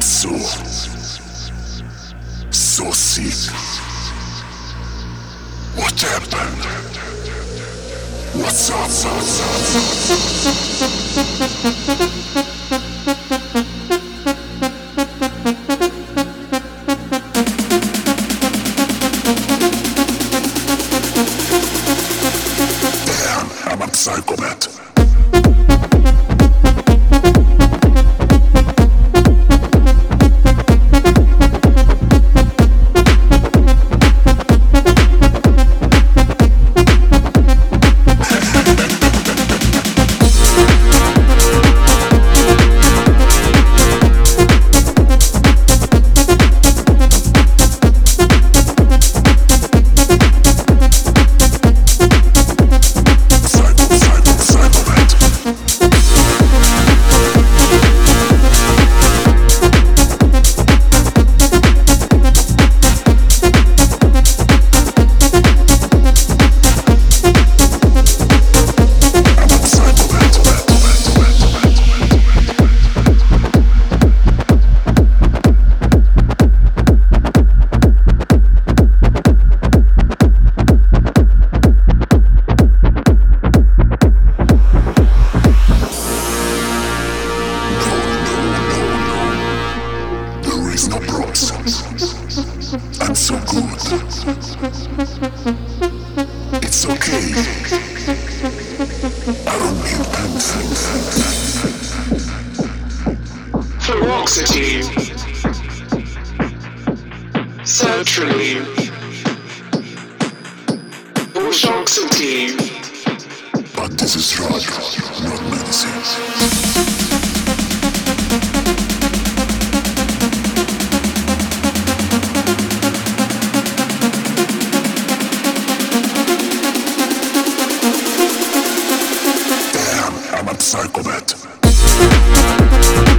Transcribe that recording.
so, so sick. What happened? What's Damn, I'm a psychopath. Need Sertraline. Bushoxetine. But this is drug, not medicine. I'm a psychopath.